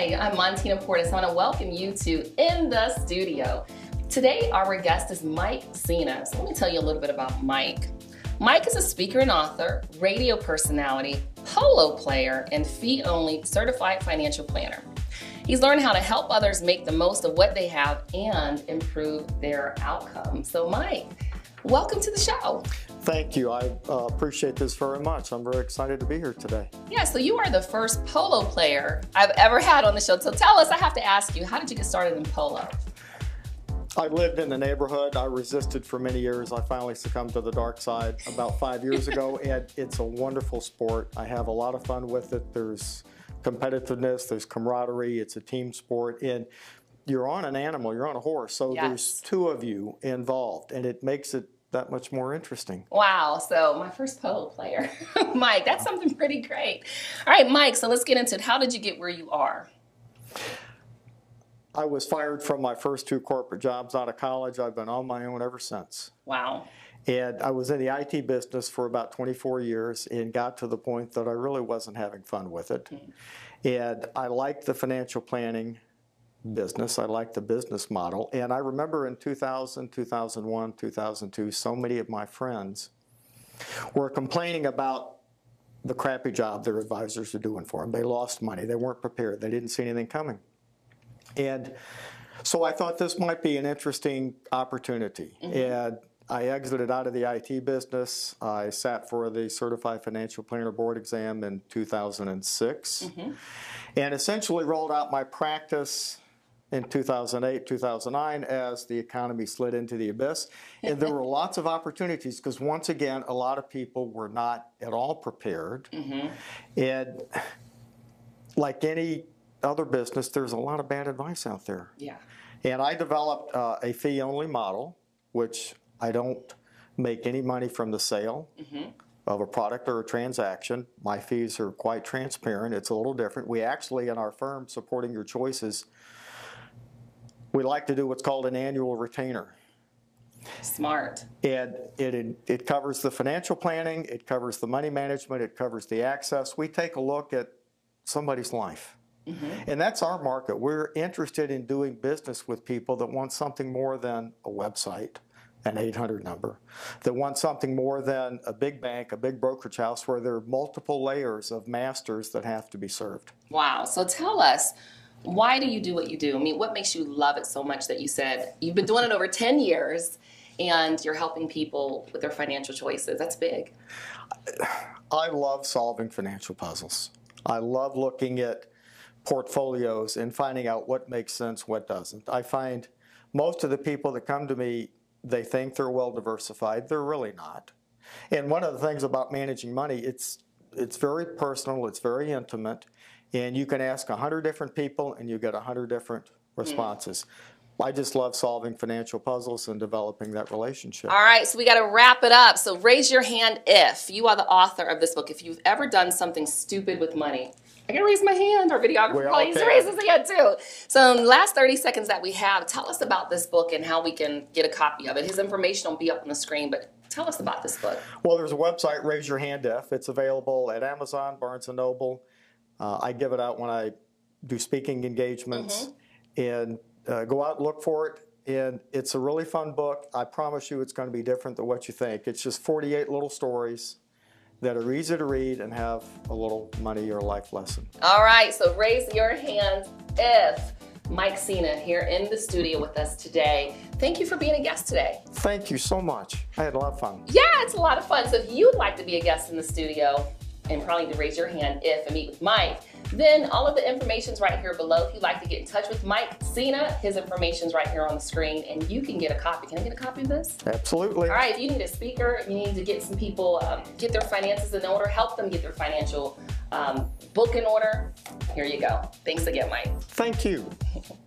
Hi, I'm Montina Portis. I want to welcome you to In the Studio. Today, our guest is Mike Sena. So let me tell you a little bit about Mike. Mike is a speaker and author, radio personality, polo player, and fee only certified financial planner. He's learned how to help others make the most of what they have and improve their outcome. So, Mike, welcome to the show. Thank you. I uh, appreciate this very much. I'm very excited to be here today. Yeah, so you are the first polo player I've ever had on the show. So tell us, I have to ask you, how did you get started in polo? I lived in the neighborhood. I resisted for many years. I finally succumbed to the dark side about five years ago, and it's a wonderful sport. I have a lot of fun with it. There's competitiveness, there's camaraderie, it's a team sport, and you're on an animal, you're on a horse, so yes. there's two of you involved, and it makes it that much more interesting. Wow. So, my first polo player, Mike, that's something pretty great. All right, Mike, so let's get into it. How did you get where you are? I was fired from my first two corporate jobs out of college. I've been on my own ever since. Wow. And I was in the IT business for about 24 years and got to the point that I really wasn't having fun with it. Mm. And I liked the financial planning business. I liked the business model. And I remember in 2000, 2001, 2002, so many of my friends were complaining about the crappy job their advisors were doing for them. They lost money. They weren't prepared. They didn't see anything coming. And so I thought this might be an interesting opportunity. Mm-hmm. And I exited out of the IT business. I sat for the Certified Financial Planner Board exam in 2006 mm-hmm. and essentially rolled out my practice in 2008, 2009 as the economy slid into the abyss. And there were lots of opportunities because, once again, a lot of people were not at all prepared. Mm-hmm. And like any other business, there's a lot of bad advice out there. Yeah. And I developed uh, a fee only model, which I don't make any money from the sale mm-hmm. of a product or a transaction. My fees are quite transparent. It's a little different. We actually, in our firm, supporting your choices, we like to do what's called an annual retainer. Smart. And it, it covers the financial planning, it covers the money management, it covers the access. We take a look at somebody's life. Mm-hmm. And that's our market. We're interested in doing business with people that want something more than a website, an 800 number, that want something more than a big bank, a big brokerage house where there are multiple layers of masters that have to be served. Wow. So tell us, why do you do what you do? I mean, what makes you love it so much that you said you've been doing it over 10 years and you're helping people with their financial choices? That's big. I love solving financial puzzles. I love looking at portfolios and finding out what makes sense, what doesn't. I find most of the people that come to me, they think they're well diversified. They're really not. And one of the things about managing money, it's it's very personal, it's very intimate, and you can ask 100 different people and you get 100 different hmm. responses. Mm. I just love solving financial puzzles and developing that relationship. All right, so we got to wrap it up. So raise your hand if you are the author of this book, if you've ever done something stupid with money. I can raise my hand. Our videographer probably to raise his hand too. So in the last 30 seconds that we have, tell us about this book and how we can get a copy of it. His information will be up on the screen, but tell us about this book. Well, there's a website, Raise Your Hand If. It's available at Amazon, Barnes & Noble. Uh, I give it out when I do speaking engagements. Mm-hmm. And uh, go out and look for it. And it's a really fun book. I promise you it's going to be different than what you think. It's just 48 little stories that are easy to read and have a little money or life lesson. All right, so raise your hand if Mike Sena here in the studio with us today. Thank you for being a guest today. Thank you so much. I had a lot of fun. Yeah, it's a lot of fun. So if you'd like to be a guest in the studio, and probably to raise your hand if and meet with Mike, then all of the information's right here below. If you'd like to get in touch with Mike Sena, his information's right here on the screen, and you can get a copy. Can I get a copy of this? Absolutely. All right, if you need a speaker, you need to get some people, um, get their finances in order, help them get their financial um, book in order, here you go. Thanks again, Mike. Thank you.